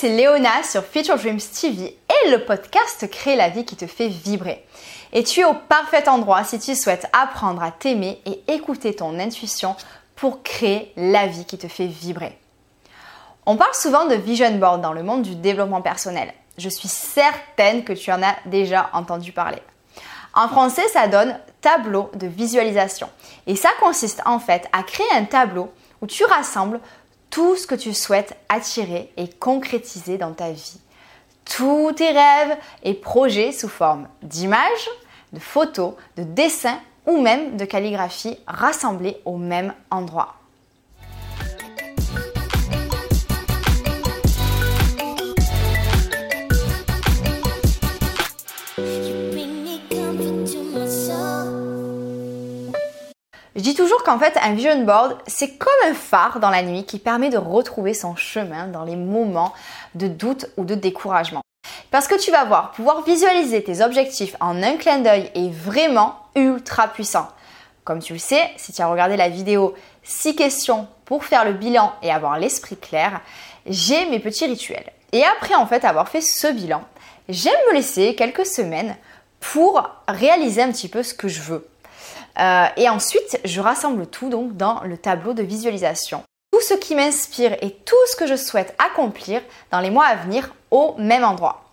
c'est Léona sur Future Dreams TV et le podcast Créer la vie qui te fait vibrer. Et tu es au parfait endroit si tu souhaites apprendre à t'aimer et écouter ton intuition pour créer la vie qui te fait vibrer. On parle souvent de vision board dans le monde du développement personnel. Je suis certaine que tu en as déjà entendu parler. En français, ça donne tableau de visualisation. Et ça consiste en fait à créer un tableau où tu rassembles tout ce que tu souhaites attirer et concrétiser dans ta vie. Tous tes rêves et projets sous forme d'images, de photos, de dessins ou même de calligraphie rassemblés au même endroit. Je dis toujours qu'en fait, un vision board, c'est comme un phare dans la nuit qui permet de retrouver son chemin dans les moments de doute ou de découragement. Parce que tu vas voir, pouvoir visualiser tes objectifs en un clin d'œil est vraiment ultra puissant. Comme tu le sais, si tu as regardé la vidéo 6 questions pour faire le bilan et avoir l'esprit clair, j'ai mes petits rituels. Et après en fait avoir fait ce bilan, j'aime me laisser quelques semaines pour réaliser un petit peu ce que je veux. Euh, et ensuite, je rassemble tout donc dans le tableau de visualisation. Tout ce qui m'inspire et tout ce que je souhaite accomplir dans les mois à venir au même endroit.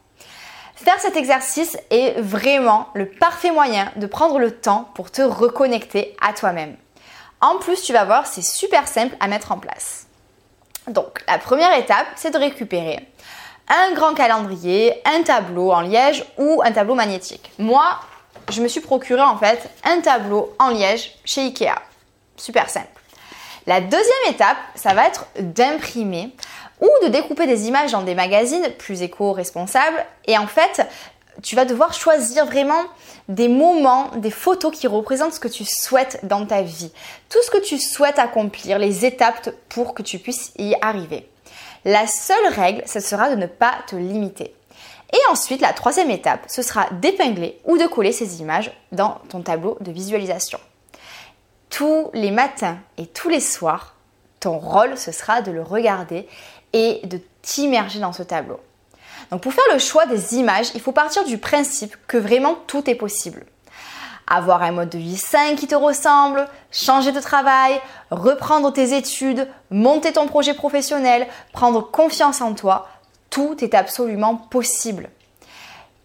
Faire cet exercice est vraiment le parfait moyen de prendre le temps pour te reconnecter à toi-même. En plus, tu vas voir, c'est super simple à mettre en place. Donc, la première étape, c'est de récupérer un grand calendrier, un tableau en liège ou un tableau magnétique. Moi, je me suis procuré en fait un tableau en liège chez Ikea. Super simple. La deuxième étape, ça va être d'imprimer ou de découper des images dans des magazines plus éco-responsables. Et en fait, tu vas devoir choisir vraiment des moments, des photos qui représentent ce que tu souhaites dans ta vie. Tout ce que tu souhaites accomplir, les étapes pour que tu puisses y arriver. La seule règle, ce sera de ne pas te limiter. Et ensuite, la troisième étape, ce sera d'épingler ou de coller ces images dans ton tableau de visualisation. Tous les matins et tous les soirs, ton rôle, ce sera de le regarder et de t'immerger dans ce tableau. Donc pour faire le choix des images, il faut partir du principe que vraiment tout est possible. Avoir un mode de vie sain qui te ressemble, changer de travail, reprendre tes études, monter ton projet professionnel, prendre confiance en toi, tout est absolument possible.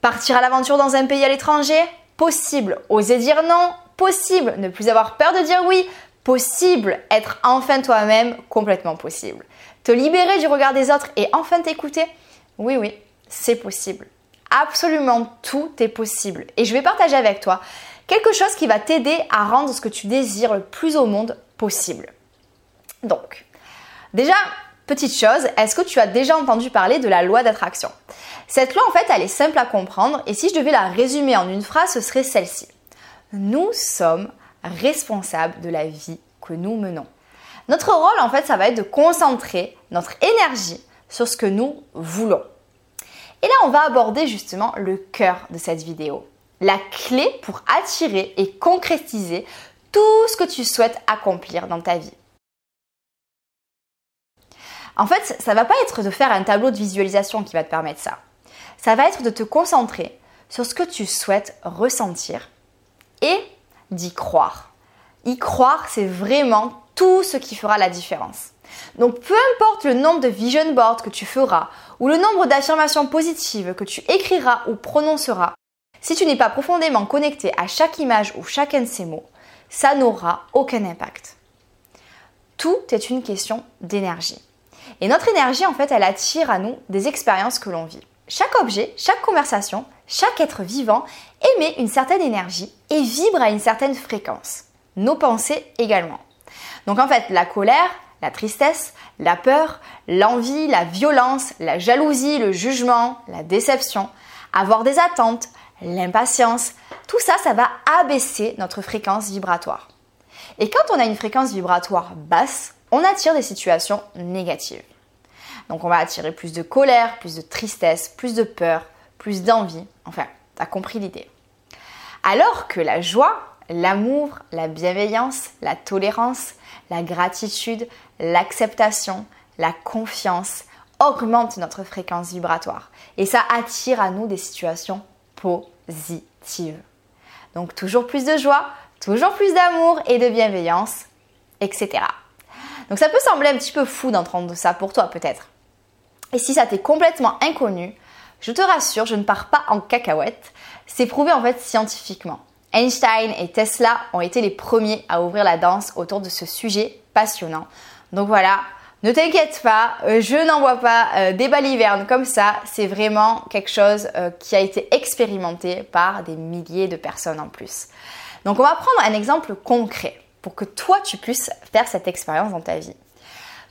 Partir à l'aventure dans un pays à l'étranger? Possible. Oser dire non? Possible. Ne plus avoir peur de dire oui? Possible. Être enfin toi-même? Complètement possible. Te libérer du regard des autres et enfin t'écouter? Oui, oui, c'est possible. Absolument tout est possible. Et je vais partager avec toi quelque chose qui va t'aider à rendre ce que tu désires le plus au monde possible. Donc, déjà, Petite chose, est-ce que tu as déjà entendu parler de la loi d'attraction? Cette loi, en fait, elle est simple à comprendre et si je devais la résumer en une phrase, ce serait celle-ci. Nous sommes responsables de la vie que nous menons. Notre rôle, en fait, ça va être de concentrer notre énergie sur ce que nous voulons. Et là, on va aborder justement le cœur de cette vidéo. La clé pour attirer et concrétiser tout ce que tu souhaites accomplir dans ta vie. En fait, ça va pas être de faire un tableau de visualisation qui va te permettre ça. Ça va être de te concentrer sur ce que tu souhaites ressentir et d'y croire. Y croire, c'est vraiment tout ce qui fera la différence. Donc peu importe le nombre de vision boards que tu feras ou le nombre d'affirmations positives que tu écriras ou prononceras, si tu n'es pas profondément connecté à chaque image ou chacun de ces mots, ça n'aura aucun impact. Tout est une question d'énergie. Et notre énergie, en fait, elle attire à nous des expériences que l'on vit. Chaque objet, chaque conversation, chaque être vivant émet une certaine énergie et vibre à une certaine fréquence. Nos pensées également. Donc en fait, la colère, la tristesse, la peur, l'envie, la violence, la jalousie, le jugement, la déception, avoir des attentes, l'impatience, tout ça, ça va abaisser notre fréquence vibratoire. Et quand on a une fréquence vibratoire basse, on attire des situations négatives. Donc on va attirer plus de colère, plus de tristesse, plus de peur, plus d'envie. Enfin, tu as compris l'idée. Alors que la joie, l'amour, la bienveillance, la tolérance, la gratitude, l'acceptation, la confiance augmente notre fréquence vibratoire et ça attire à nous des situations positives. Donc toujours plus de joie, toujours plus d'amour et de bienveillance, etc. Donc ça peut sembler un petit peu fou d'entendre ça pour toi peut-être. Et si ça t'est complètement inconnu, je te rassure, je ne pars pas en cacahuète. C'est prouvé en fait scientifiquement. Einstein et Tesla ont été les premiers à ouvrir la danse autour de ce sujet passionnant. Donc voilà, ne t'inquiète pas, euh, je n'envoie pas euh, des balivernes comme ça, c'est vraiment quelque chose euh, qui a été expérimenté par des milliers de personnes en plus. Donc on va prendre un exemple concret pour que toi tu puisses faire cette expérience dans ta vie.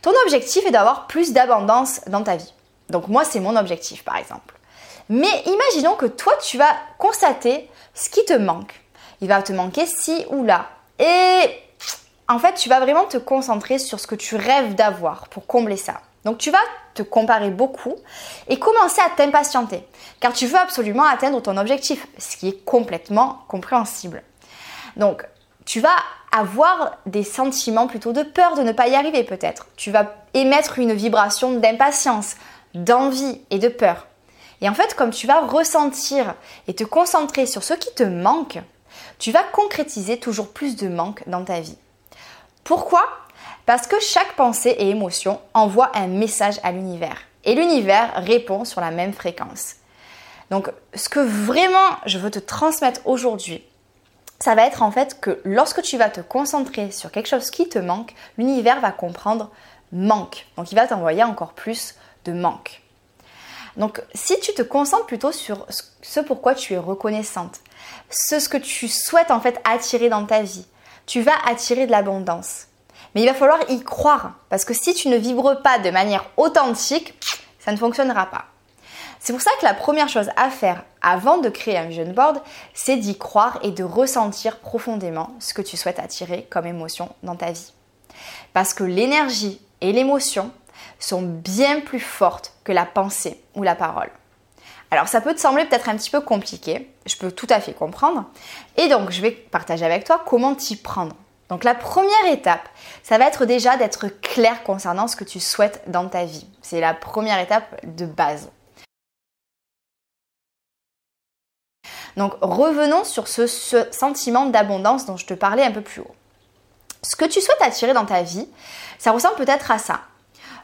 Ton objectif est d'avoir plus d'abondance dans ta vie. Donc moi c'est mon objectif par exemple. Mais imaginons que toi tu vas constater ce qui te manque. Il va te manquer ci ou là. Et en fait, tu vas vraiment te concentrer sur ce que tu rêves d'avoir pour combler ça. Donc tu vas te comparer beaucoup et commencer à t'impatienter, car tu veux absolument atteindre ton objectif, ce qui est complètement compréhensible. Donc tu vas avoir des sentiments plutôt de peur de ne pas y arriver peut-être. Tu vas émettre une vibration d'impatience, d'envie et de peur. Et en fait, comme tu vas ressentir et te concentrer sur ce qui te manque, tu vas concrétiser toujours plus de manque dans ta vie. Pourquoi? Parce que chaque pensée et émotion envoie un message à l'univers. Et l'univers répond sur la même fréquence. Donc ce que vraiment je veux te transmettre aujourd'hui, ça va être en fait que lorsque tu vas te concentrer sur quelque chose qui te manque, l'univers va comprendre manque. Donc il va t'envoyer encore plus de manque. Donc si tu te concentres plutôt sur ce pourquoi tu es reconnaissante, ce que tu souhaites en fait attirer dans ta vie, tu vas attirer de l'abondance. Mais il va falloir y croire, parce que si tu ne vibres pas de manière authentique, ça ne fonctionnera pas. C'est pour ça que la première chose à faire avant de créer un vision board, c'est d'y croire et de ressentir profondément ce que tu souhaites attirer comme émotion dans ta vie. Parce que l'énergie et l'émotion sont bien plus fortes que la pensée ou la parole. Alors ça peut te sembler peut-être un petit peu compliqué, je peux tout à fait comprendre. Et donc je vais partager avec toi comment t'y prendre. Donc la première étape, ça va être déjà d'être clair concernant ce que tu souhaites dans ta vie. C'est la première étape de base. Donc revenons sur ce, sentiment d'abondance dont je te parlais un peu plus haut. Ce que tu souhaites attirer dans ta vie, ça ressemble peut-être à ça.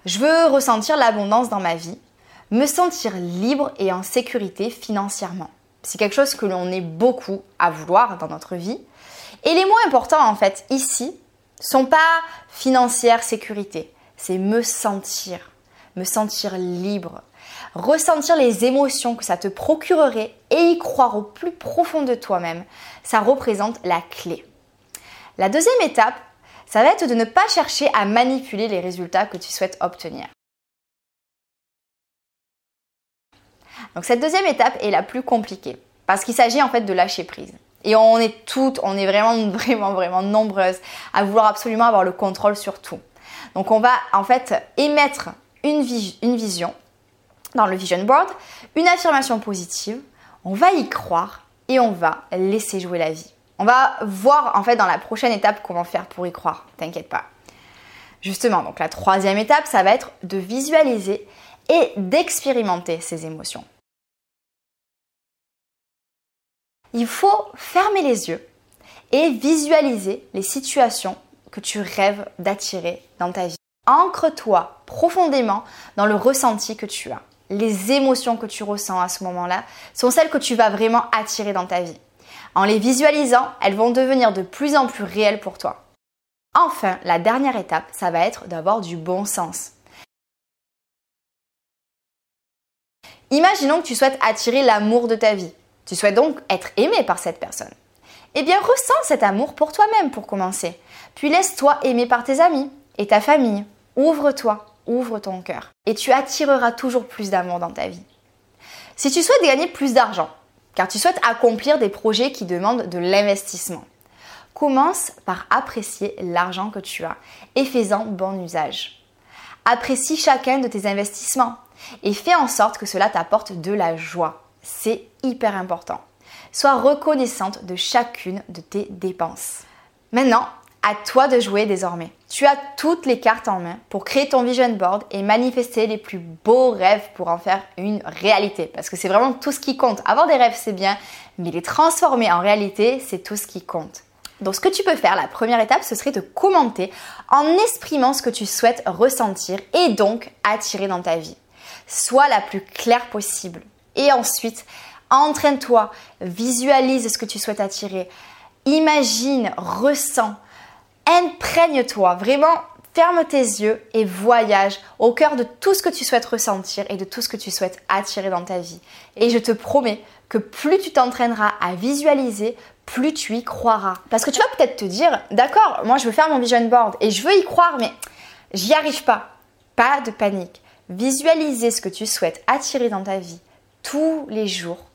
Je veux ressentir l'abondance dans ma vie me sentir libre et en sécurité financièrement. C'est quelque chose que l'on est beaucoup à vouloir dans notre vie. Et les mots importants en fait ici sont pas financière sécurité, c'est me sentir, me sentir libre, ressentir les émotions que ça te procurerait et y croire au plus profond de toi-même. Ça représente la clé. La deuxième étape, ça va être de ne pas chercher à manipuler les résultats que tu souhaites obtenir. Donc cette deuxième étape est la plus compliquée parce qu'il s'agit en fait de lâcher prise. Et on est toutes, on est vraiment, vraiment, vraiment nombreuses à vouloir absolument avoir le contrôle sur tout. Donc on va en fait émettre une, vision dans le vision board, une affirmation positive, on va y croire et on va laisser jouer la vie. On va voir en fait dans la prochaine étape comment faire pour y croire, t'inquiète pas. Justement, donc la troisième étape, ça va être de visualiser et d'expérimenter ces émotions. il faut fermer les yeux et visualiser les situations que tu rêves d'attirer dans ta vie. Ancre-toi profondément dans le ressenti que tu as. Les émotions que tu ressens à ce moment-là sont celles que tu vas vraiment attirer dans ta vie. En les visualisant, elles vont devenir de plus en plus réelles pour toi. Enfin, la dernière étape, ça va être d'avoir du bon sens. Imaginons que tu souhaites attirer l'amour de ta vie. Tu souhaites donc être aimé par cette personne. Eh bien, ressens cet amour pour toi-même pour commencer. Puis laisse-toi aimer par tes amis et ta famille. Ouvre-toi, ouvre ton cœur. Et tu attireras toujours plus d'amour dans ta vie. Si tu souhaites gagner plus d'argent, car tu souhaites accomplir des projets qui demandent de l'investissement, commence par apprécier l'argent que tu as et fais-en bon usage. Apprécie chacun de tes investissements et fais en sorte que cela t'apporte de la joie c'est hyper important. Sois reconnaissante de chacune de tes dépenses. Maintenant, à toi de jouer désormais. Tu as toutes les cartes en main pour créer ton vision board et manifester les plus beaux rêves pour en faire une réalité. Parce que c'est vraiment tout ce qui compte. Avoir des rêves, c'est bien, mais les transformer en réalité, c'est tout ce qui compte. Donc ce que tu peux faire, la première étape, ce serait de commenter en exprimant ce que tu souhaites ressentir et donc attirer dans ta vie. Sois la plus claire possible. Et ensuite, entraîne-toi, visualise ce que tu souhaites attirer. Imagine, ressens, imprègne-toi, vraiment ferme tes yeux et voyage au cœur de tout ce que tu souhaites ressentir et de tout ce que tu souhaites attirer dans ta vie. Et je te promets que plus tu t'entraîneras à visualiser, plus tu y croiras. Parce que tu vas peut-être te dire, d'accord, moi je veux faire mon vision board et je veux y croire, mais j'y arrive pas. Pas de panique. Visualiser ce que tu souhaites attirer dans ta vie tous les jours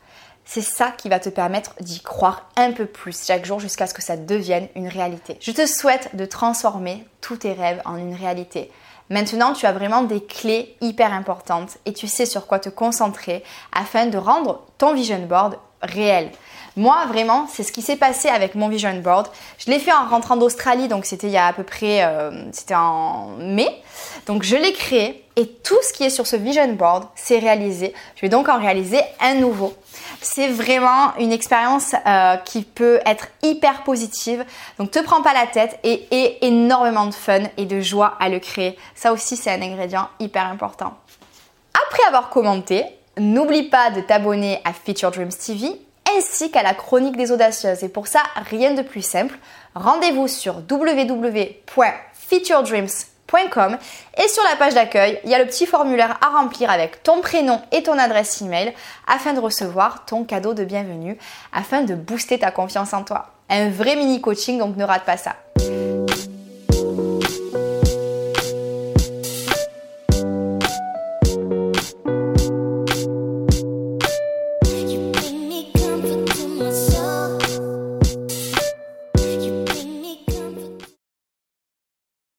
c'est ça qui va te permettre d'y croire un peu plus chaque jour jusqu'à ce que ça devienne une réalité. Je te souhaite de transformer tous tes rêves en une réalité. Maintenant, tu as vraiment des clés hyper importantes et tu sais sur quoi te concentrer afin de rendre ton vision board réel. Moi, vraiment, c'est ce qui s'est passé avec mon vision board. Je l'ai fait en rentrant d'Australie, donc c'était il y a à peu près, euh, c'était en mai. Donc je l'ai créé et tout ce qui est sur ce vision board s'est réalisé. Je vais donc en réaliser un nouveau. C'est vraiment une expérience euh, qui peut être hyper positive. Donc te prends pas la tête et, et énormément de fun et de joie à le créer. Ça aussi, c'est un ingrédient hyper important. Après avoir commenté, n'oublie pas de t'abonner à Feature Dreams TV ainsi qu'à la chronique des audacieuses. Et pour ça, rien de plus simple. Rendez-vous sur www.featuredreams.com et sur la page d'accueil, il y a le petit formulaire à remplir avec ton prénom et ton adresse email afin de recevoir ton cadeau de bienvenue, afin de booster ta confiance en toi. Un vrai mini coaching, donc ne rate pas ça.